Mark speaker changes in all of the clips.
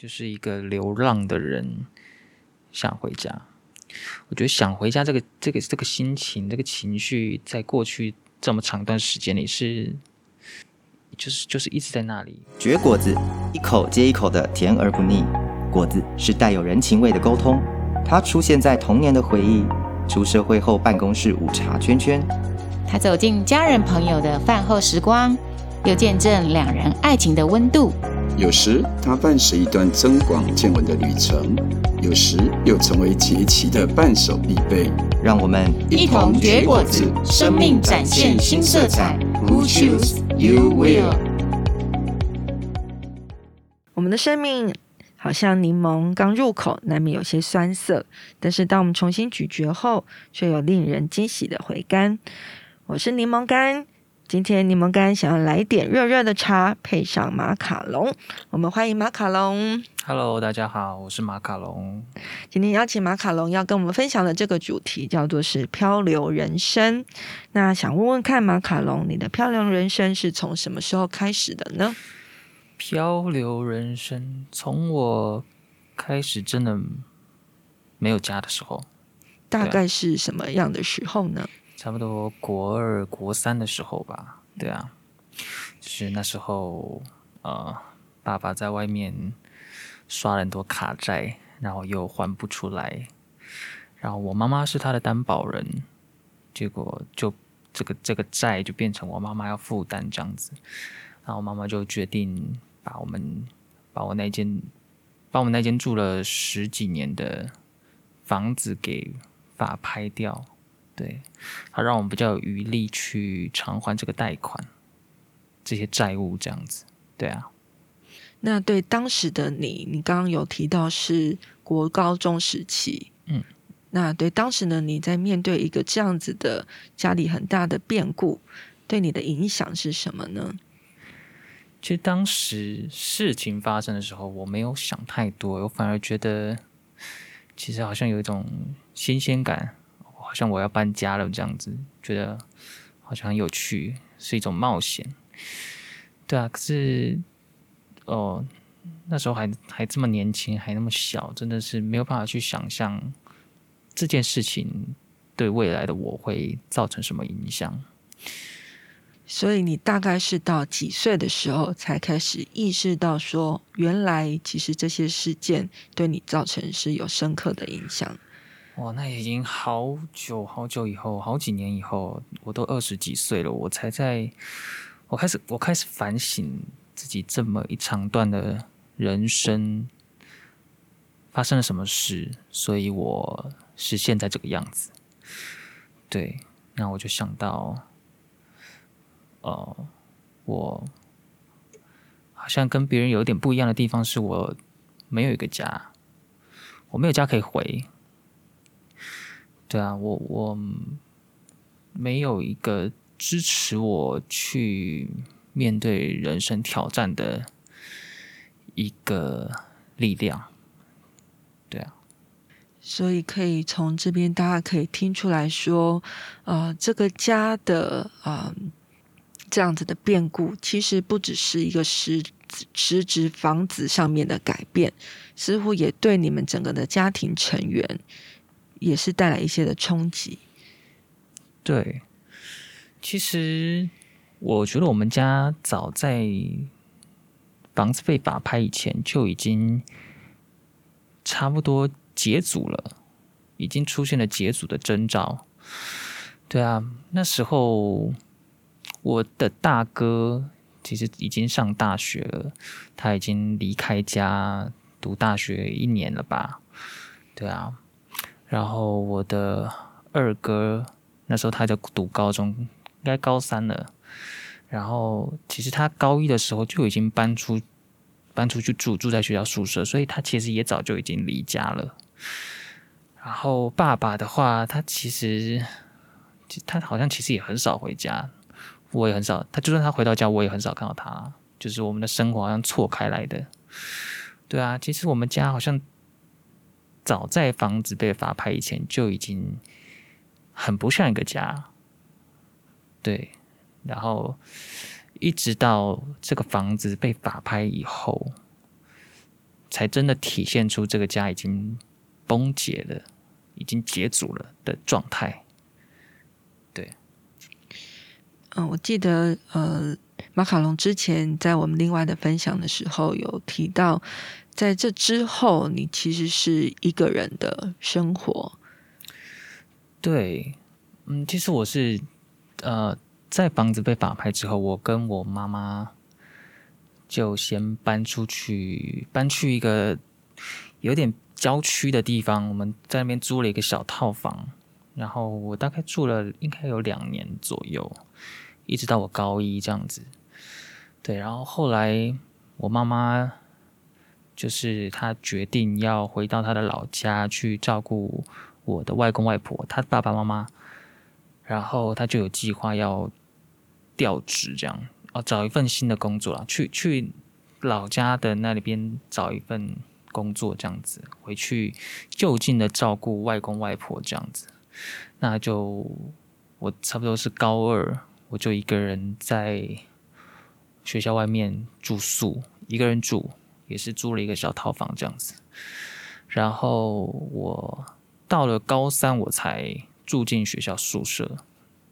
Speaker 1: 就是一个流浪的人想回家。我觉得想回家这个这个这个心情，这个情绪，在过去这么长一段时间里是，就是就是一直在那里。
Speaker 2: 绝果子，一口接一口的甜而不腻。果子是带有人情味的沟通，它出现在童年的回忆，出社会后办公室午茶圈圈，
Speaker 3: 它走进家人朋友的饭后时光，又见证两人爱情的温度。
Speaker 4: 有时它伴随一段增广见闻的旅程，有时又成为节气的伴手必备。
Speaker 2: 让我们
Speaker 3: 一同结果子，生命展现新色彩。Who choose you will？
Speaker 5: 我们的生命好像柠檬刚入口，难免有些酸涩，但是当我们重新咀嚼后，却有令人惊喜的回甘。我是柠檬干。今天柠檬干想要来点热热的茶，配上马卡龙。我们欢迎马卡龙。
Speaker 1: Hello，大家好，我是马卡龙。
Speaker 5: 今天邀请马卡龙要跟我们分享的这个主题叫做是漂流人生。那想问问看，马卡龙，你的漂流人生是从什么时候开始的呢？
Speaker 1: 漂流人生从我开始真的没有家的时候，
Speaker 5: 大概是什么样的时候呢？
Speaker 1: 差不多国二、国三的时候吧，对啊，就是那时候，呃，爸爸在外面刷了很多卡债，然后又还不出来，然后我妈妈是他的担保人，结果就这个这个债就变成我妈妈要负担这样子，然后妈妈就决定把我们把我那间把我们那间住了十几年的房子给法拍掉。对，它让我们比较有余力去偿还这个贷款，这些债务这样子。对啊，
Speaker 5: 那对当时的你，你刚刚有提到是国高中时期，
Speaker 1: 嗯，
Speaker 5: 那对当时的你在面对一个这样子的家里很大的变故，对你的影响是什么呢？
Speaker 1: 其实当时事情发生的时候，我没有想太多，我反而觉得其实好像有一种新鲜感。好像我要搬家了这样子，觉得好像很有趣，是一种冒险。对啊，可是哦，那时候还还这么年轻，还那么小，真的是没有办法去想象这件事情对未来的我会造成什么影响。
Speaker 5: 所以你大概是到几岁的时候才开始意识到说，原来其实这些事件对你造成是有深刻的影响。
Speaker 1: 哇，那已经好久好久以后，好几年以后，我都二十几岁了，我才在，我开始我开始反省自己这么一长段的人生发生了什么事，所以我是现在这个样子。对，那我就想到，呃，我好像跟别人有点不一样的地方，是我没有一个家，我没有家可以回。对啊，我我没有一个支持我去面对人生挑战的一个力量。对啊，
Speaker 5: 所以可以从这边大家可以听出来说，呃，这个家的啊、呃、这样子的变故，其实不只是一个实实质房子上面的改变，似乎也对你们整个的家庭成员。也是带来一些的冲击。
Speaker 1: 对，其实我觉得我们家早在房子被法拍以前就已经差不多解组了，已经出现了解组的征兆。对啊，那时候我的大哥其实已经上大学了，他已经离开家读大学一年了吧？对啊。然后我的二哥那时候他在读高中，应该高三了。然后其实他高一的时候就已经搬出搬出去住，住在学校宿舍，所以他其实也早就已经离家了。然后爸爸的话，他其实他好像其实也很少回家，我也很少。他就算他回到家，我也很少看到他。就是我们的生活好像错开来的。对啊，其实我们家好像。早在房子被法拍以前，就已经很不像一个家。对，然后一直到这个房子被法拍以后，才真的体现出这个家已经崩解了、已经解组了的状态。对，
Speaker 5: 嗯、我记得呃，马卡龙之前在我们另外的分享的时候有提到，在这之后，你其实是一个人的生活。
Speaker 1: 对，嗯，其实我是呃，在房子被法拍之后，我跟我妈妈。就先搬出去，搬去一个有点郊区的地方。我们在那边租了一个小套房，然后我大概住了应该有两年左右，一直到我高一这样子。对，然后后来我妈妈就是她决定要回到她的老家去照顾我的外公外婆，她爸爸妈妈，然后她就有计划要调职这样。哦，找一份新的工作啦，去去老家的那里边找一份工作，这样子回去就近的照顾外公外婆，这样子。那就我差不多是高二，我就一个人在学校外面住宿，一个人住，也是租了一个小套房这样子。然后我到了高三，我才住进学校宿舍。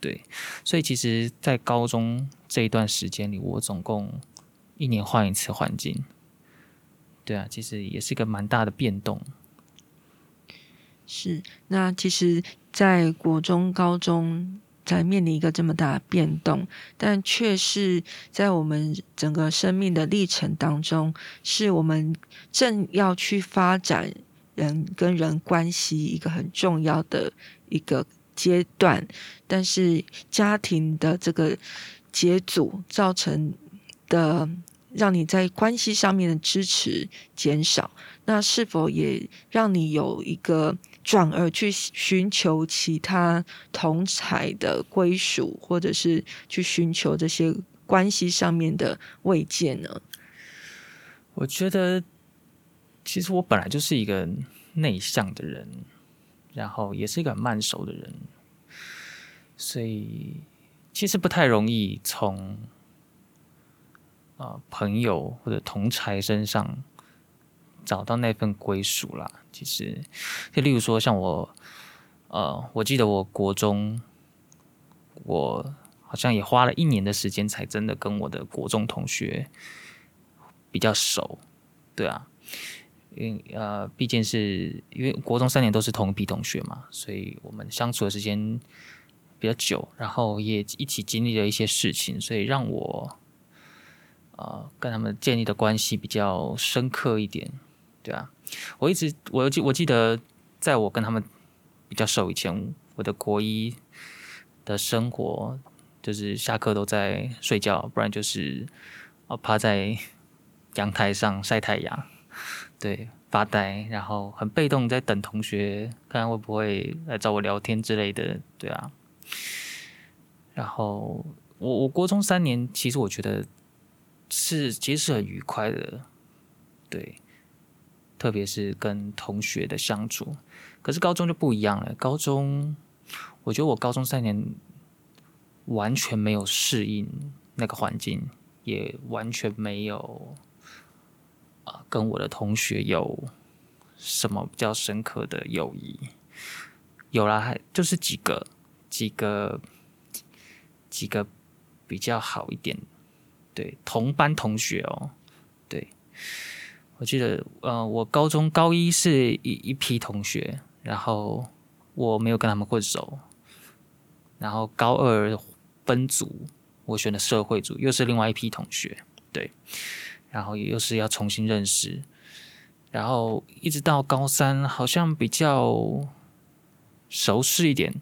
Speaker 1: 对，所以其实，在高中这一段时间里，我总共一年换一次环境。对啊，其实也是一个蛮大的变动。
Speaker 5: 是，那其实，在国中、高中在面临一个这么大的变动，但却是在我们整个生命的历程当中，是我们正要去发展人跟人关系一个很重要的一个。阶段，但是家庭的这个解组造成的，让你在关系上面的支持减少，那是否也让你有一个转而去寻求其他同才的归属，或者是去寻求这些关系上面的慰藉呢？
Speaker 1: 我觉得，其实我本来就是一个内向的人。然后也是一个很慢熟的人，所以其实不太容易从啊、朋友或者同才身上找到那份归属啦。其实，就例如说像我，呃，我记得我国中，我好像也花了一年的时间才真的跟我的国中同学比较熟，对啊。因呃，毕竟是因为国中三年都是同一批同学嘛，所以我们相处的时间比较久，然后也一起经历了一些事情，所以让我呃跟他们建立的关系比较深刻一点，对啊，我一直我记我记得，在我跟他们比较熟以前，我的国一的生活就是下课都在睡觉，不然就是哦趴在阳台上晒太阳。对，发呆，然后很被动，在等同学看看会不会来找我聊天之类的，对啊。然后我我国中三年，其实我觉得是其实是很愉快的，对，特别是跟同学的相处。可是高中就不一样了，高中我觉得我高中三年完全没有适应那个环境，也完全没有。啊，跟我的同学有什么比较深刻的友谊？有啦，还就是几个、几个、几个比较好一点。对，同班同学哦，我记得，呃，我高中高一是一一批同学，然后我没有跟他们混熟，然后高二分组，我选的社会组，又是另外一批同学，对。然后又是要重新认识，然后一直到高三，好像比较熟识一点，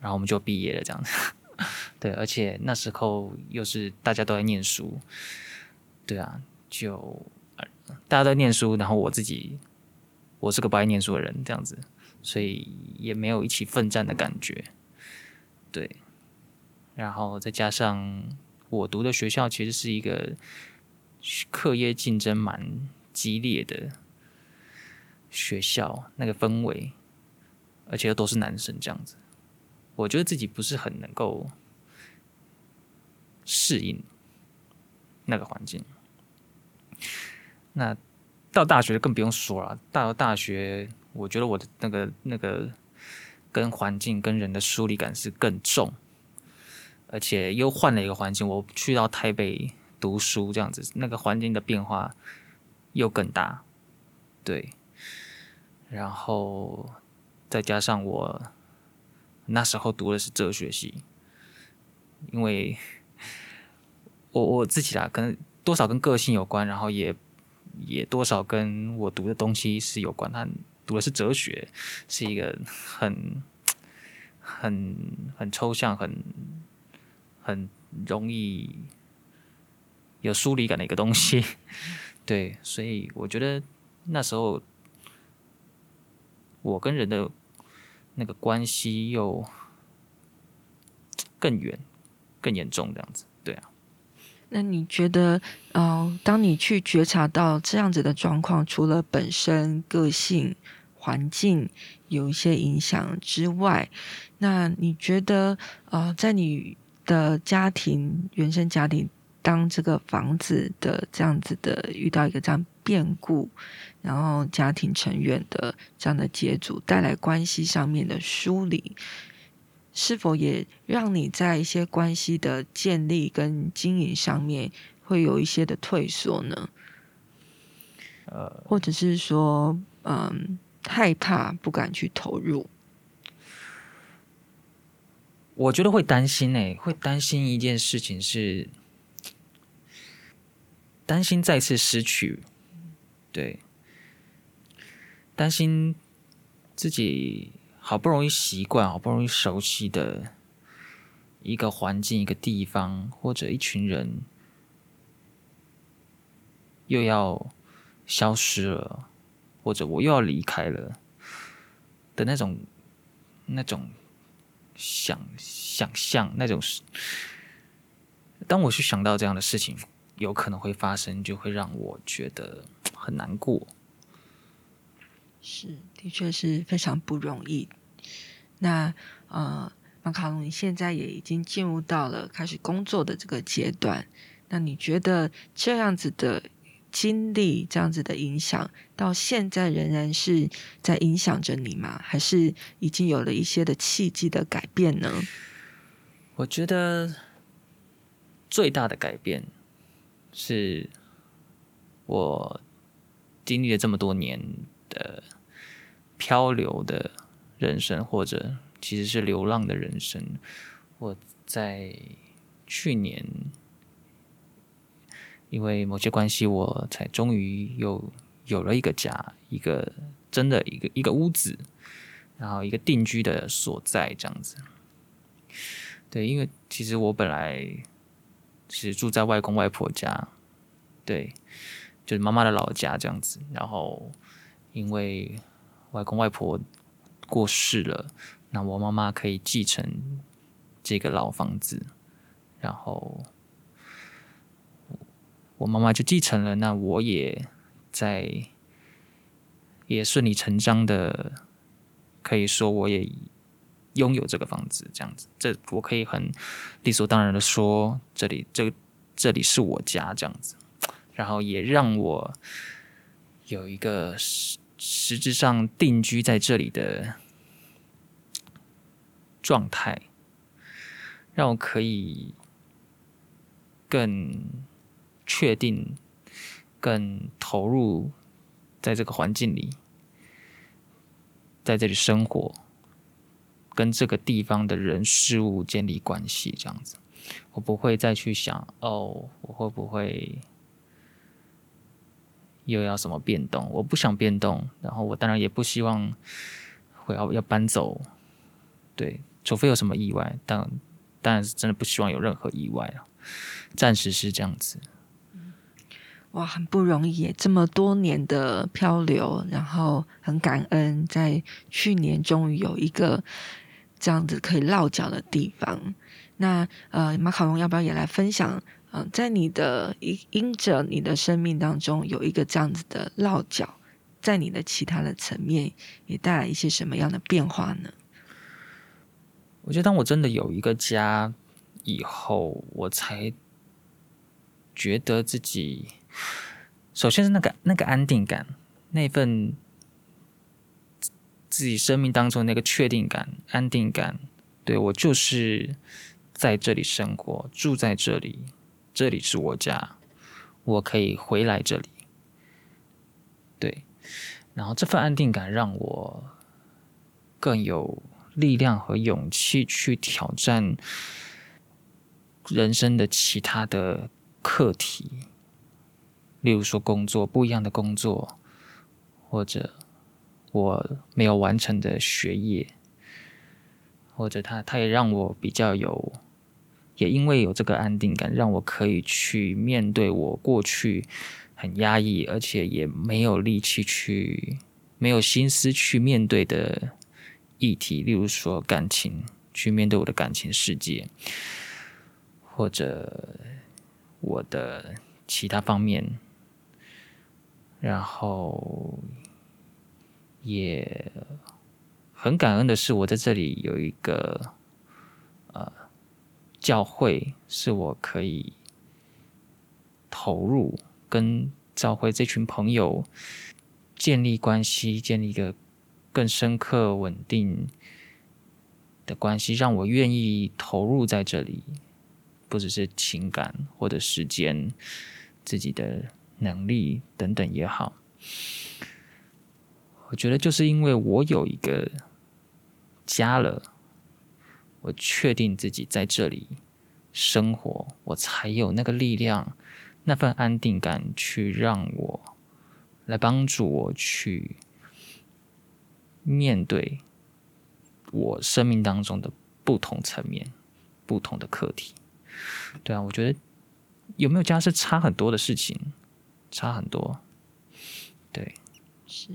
Speaker 1: 然后我们就毕业了这样子。对，而且那时候又是大家都在念书，对啊，就大家都在念书，然后我自己我是个不爱念书的人，这样子，所以也没有一起奋战的感觉。对，然后再加上我读的学校其实是一个。课业竞争蛮激烈的学校，那个氛围，而且又都是男生这样子，我觉得自己不是很能够适应那个环境。那到大学更不用说了，到大学，我觉得我的那个那个跟环境跟人的疏离感是更重，而且又换了一个环境，我去到台北读书这样子，那个环境的变化又更大，对，然后再加上我那时候读的是哲学系，因为我我自己啊，可能。多少跟个性有关，然后也也多少跟我读的东西是有关。他读的是哲学，是一个很很很抽象、很很容易有疏离感的一个东西。对，所以我觉得那时候我跟人的那个关系又更远、更严重，这样子。对啊。
Speaker 5: 那你觉得，呃，当你去觉察到这样子的状况，除了本身个性、环境有一些影响之外，那你觉得，呃，在你的家庭、原生家庭，当这个房子的这样子的遇到一个这样变故，然后家庭成员的这样的接触，带来关系上面的梳理。是否也让你在一些关系的建立跟经营上面会有一些的退缩呢？呃，或者是说，嗯，害怕不敢去投入？
Speaker 1: 我觉得会担心诶、欸，会担心一件事情是担心再次失去，对，担心自己。好不容易习惯，好不容易熟悉的一个环境、一个地方或者一群人，又要消失了，或者我又要离开了的那种、那种想想象，那种是，当我去想到这样的事情有可能会发生，就会让我觉得很难过。
Speaker 5: 是，的确是非常不容易。那呃，马卡龙，你现在也已经进入到了开始工作的这个阶段。那你觉得这样子的经历，这样子的影响，到现在仍然是在影响着你吗？还是已经有了一些的契机的改变呢？
Speaker 1: 我觉得最大的改变是我。经历了这么多年的漂流的人生，或者其实是流浪的人生，我在去年因为某些关系，我才终于有有了一个家，一个真的一个一个屋子，然后一个定居的所在，这样子。对，因为其实我本来是住在外公外婆家，对。就是妈妈的老家这样子，然后因为外公外婆过世了，那我妈妈可以继承这个老房子，然后我妈妈就继承了，那我也在也顺理成章的可以说我也拥有这个房子，这样子，这我可以很理所当然的说，这里这这里是我家这样子。然后也让我有一个是实质上定居在这里的状态，让我可以更确定、更投入在这个环境里，在这里生活，跟这个地方的人事物建立关系，这样子，我不会再去想哦，我会不会。又要什么变动？我不想变动，然后我当然也不希望会要要搬走，对，除非有什么意外，但当然是真的不希望有任何意外了。暂时是这样子。
Speaker 5: 哇，很不容易，这么多年的漂流，然后很感恩，在去年终于有一个这样子可以落脚的地方。那呃，马卡龙要不要也来分享？嗯，在你的因因着你的生命当中有一个这样子的落脚，在你的其他的层面也带来一些什么样的变化呢？
Speaker 1: 我觉得，当我真的有一个家以后，我才觉得自己首先是那个那个安定感，那份自己生命当中那个确定感、安定感，对，我就是在这里生活，住在这里，这里是我家，我可以回来这里。对，然后这份安定感让我更有力量和勇气去挑战人生的其他的课题。例如说，工作不一样的工作，或者我没有完成的学业，或者他他也让我比较有，也因为有这个安定感，让我可以去面对我过去很压抑，而且也没有力气去，没有心思去面对的议题，例如说感情，去面对我的感情世界，或者我的其他方面。然后也很感恩的是，我在这里有一个呃教会，是我可以投入跟教会这群朋友建立关系，建立一个更深刻、稳定的关系，让我愿意投入在这里，不只是情感或者时间，自己的。能力等等也好，我觉得就是因为我有一个家了，我确定自己在这里生活，我才有那个力量、那份安定感，去让我来帮助我去面对我生命当中的不同层面、不同的课题。对啊，我觉得有没有家是差很多的事情。差很多，对，
Speaker 5: 是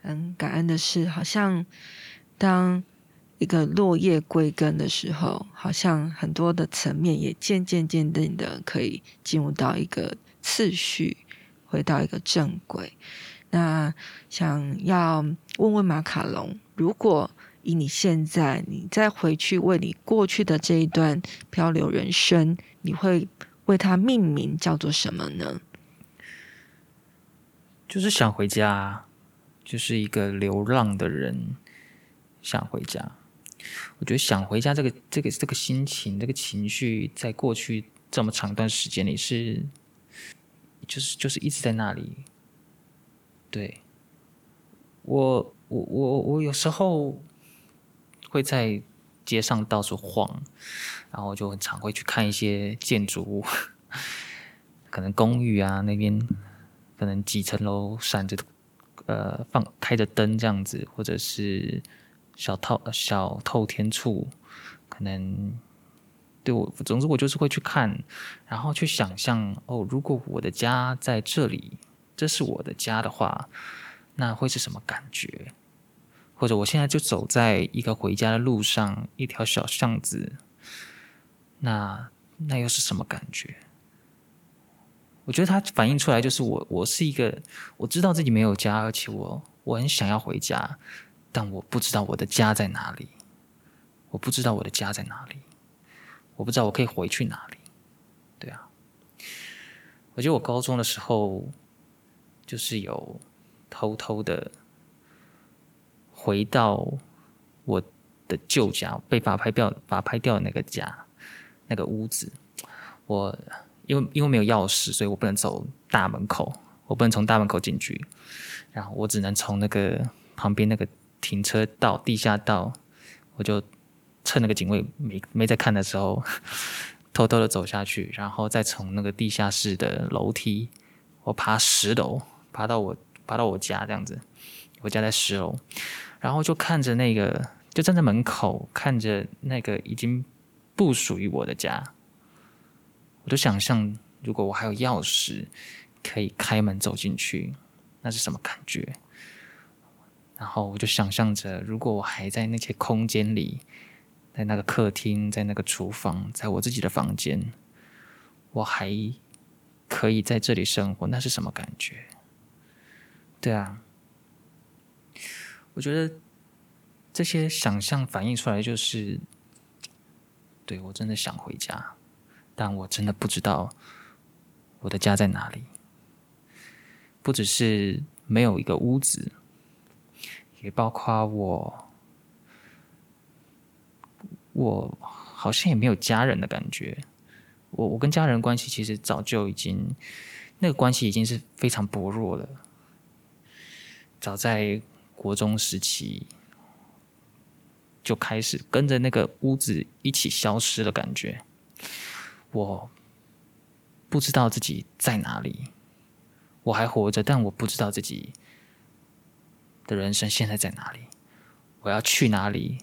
Speaker 5: 很感恩的是，好像当一个落叶归根的时候，好像很多的层面也渐渐渐渐的可以进入到一个次序，回到一个正轨。那想要问问马卡龙，如果以你现在，你再回去为你过去的这一段漂流人生，你会为它命名叫做什么呢？
Speaker 1: 就是想回家，就是一个流浪的人想回家。我觉得想回家这个这个这个心情，这个情绪，在过去这么长一段时间里是，就是就是一直在那里。对，我我我我有时候会在街上到处晃，然后就很常会去看一些建筑物，可能公寓啊那边。可能几层楼闪着，呃，放开着灯这样子，或者是小透小透天处，可能对我，总之我就是会去看，然后去想象哦，如果我的家在这里，这是我的家的话，那会是什么感觉？或者我现在就走在一个回家的路上，一条小巷子，那那又是什么感觉？我觉得它反映出来就是我，我是一个我知道自己没有家，而且我我很想要回家，但我不知道我的家在哪里，我不知道我的家在哪里，我不知道我可以回去哪里，对啊。我觉得我高中的时候就是有偷偷的回到我的旧家，被法拍掉、法拍掉的那个家，那个屋子，我。因为因为没有钥匙，所以我不能走大门口，我不能从大门口进去，然后我只能从那个旁边那个停车道、地下道，我就趁那个警卫没没在看的时候，偷偷的走下去，然后再从那个地下室的楼梯，我爬十楼，爬到我爬到我家这样子，我家在十楼，然后就看着那个，就站在门口看着那个已经不属于我的家。我就想象，如果我还有钥匙，可以开门走进去，那是什么感觉？然后我就想象着，如果我还在那些空间里，在那个客厅，在那个厨房，在我自己的房间，我还可以在这里生活，那是什么感觉？对啊，我觉得这些想象反映出来，就是，对，我真的想回家。但我真的不知道我的家在哪里。不只是没有一个屋子，也包括我，我好像也没有家人的感觉。我我跟家人关系其实早就已经，那个关系已经是非常薄弱了。早在国中时期就开始跟着那个屋子一起消失的感觉。我不知道自己在哪里，我还活着，但我不知道自己的人生现在在哪里，我要去哪里，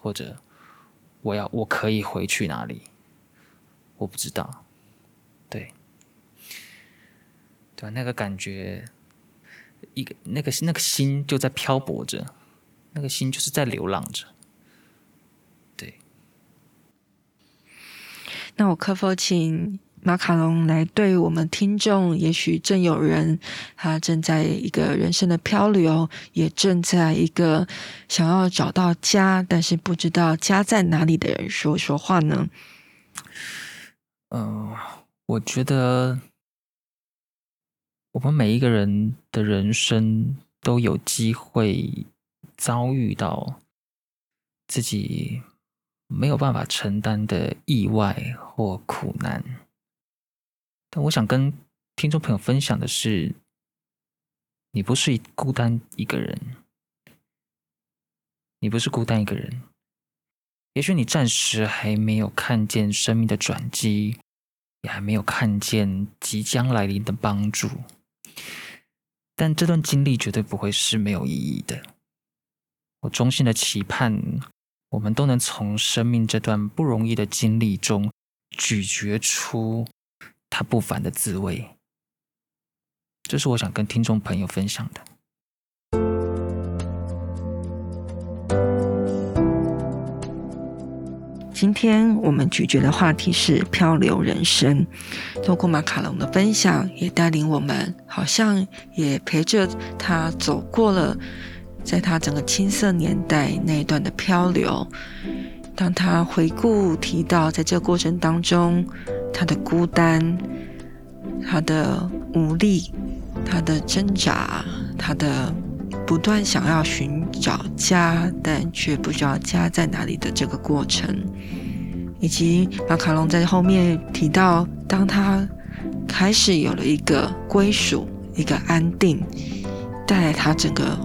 Speaker 1: 或者我要我可以回去哪里？我不知道，对，对，那个感觉，一个那个那个心就在漂泊着，那个心就是在流浪着，对。
Speaker 5: 那我可否请马卡龙来对我们听众？也许正有人他正在一个人生的漂流，也正在一个想要找到家，但是不知道家在哪里的人说说话呢？
Speaker 1: 嗯、我觉得我们每一个人的人生都有机会遭遇到自己没有办法承担的意外或苦难。但我想跟听众朋友分享的是，你不是孤单一个人，你不是孤单一个人。也许你暂时还没有看见生命的转机，也还没有看见即将来临的帮助，但这段经历绝对不会是没有意义的。我衷心的期盼，我们都能从生命这段不容易的经历中咀嚼出他不凡的滋味。这是我想跟听众朋友分享的。
Speaker 5: 今天我们咀嚼的话题是漂流人生。透过马卡龙的分享，也带领我们，好像也陪着他走过了，在他整个青涩年代那一段的漂流。当他回顾提到，在这个过程当中，他的孤单，他的无力，他的挣扎，他的不断想要寻找家，但却不知道家在哪里的这个过程，以及马卡龙在后面提到，当他开始有了一个归属、一个安定，带来他整个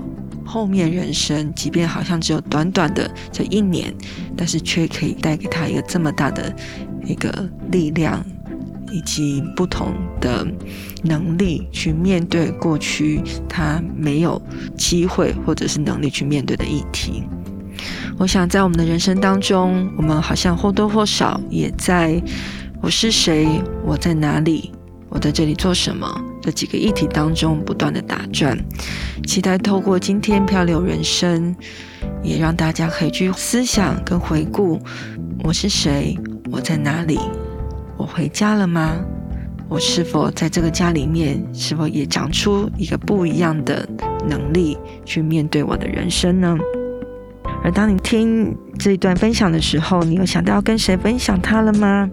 Speaker 5: 后面人生，即便好像只有短短的这一年，但是却可以带给他一个这么大的一个力量。以及不同的能力去面对过去他没有机会或者是能力去面对的议题。我想在我们的人生当中，我们好像或多或少也在“我是谁？我在哪里？我在这里做什么？”这几个议题当中不断的打转。期待透过今天漂流人生，也让大家可以去思想跟回顾：我是谁？我在哪里？我回家了吗？我是否在这个家里面，是否也长出一个不一样的能力去面对我的人生呢？而当你听这一段分享的时候，你有想到要跟谁分享它了吗？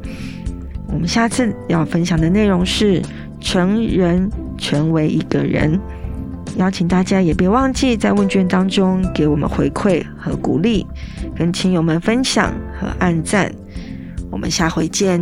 Speaker 5: 我们下次要分享的内容是成人成为一个人，邀请大家也别忘记在问卷当中给我们回馈和鼓励，跟亲友们分享和按赞。我们下回见。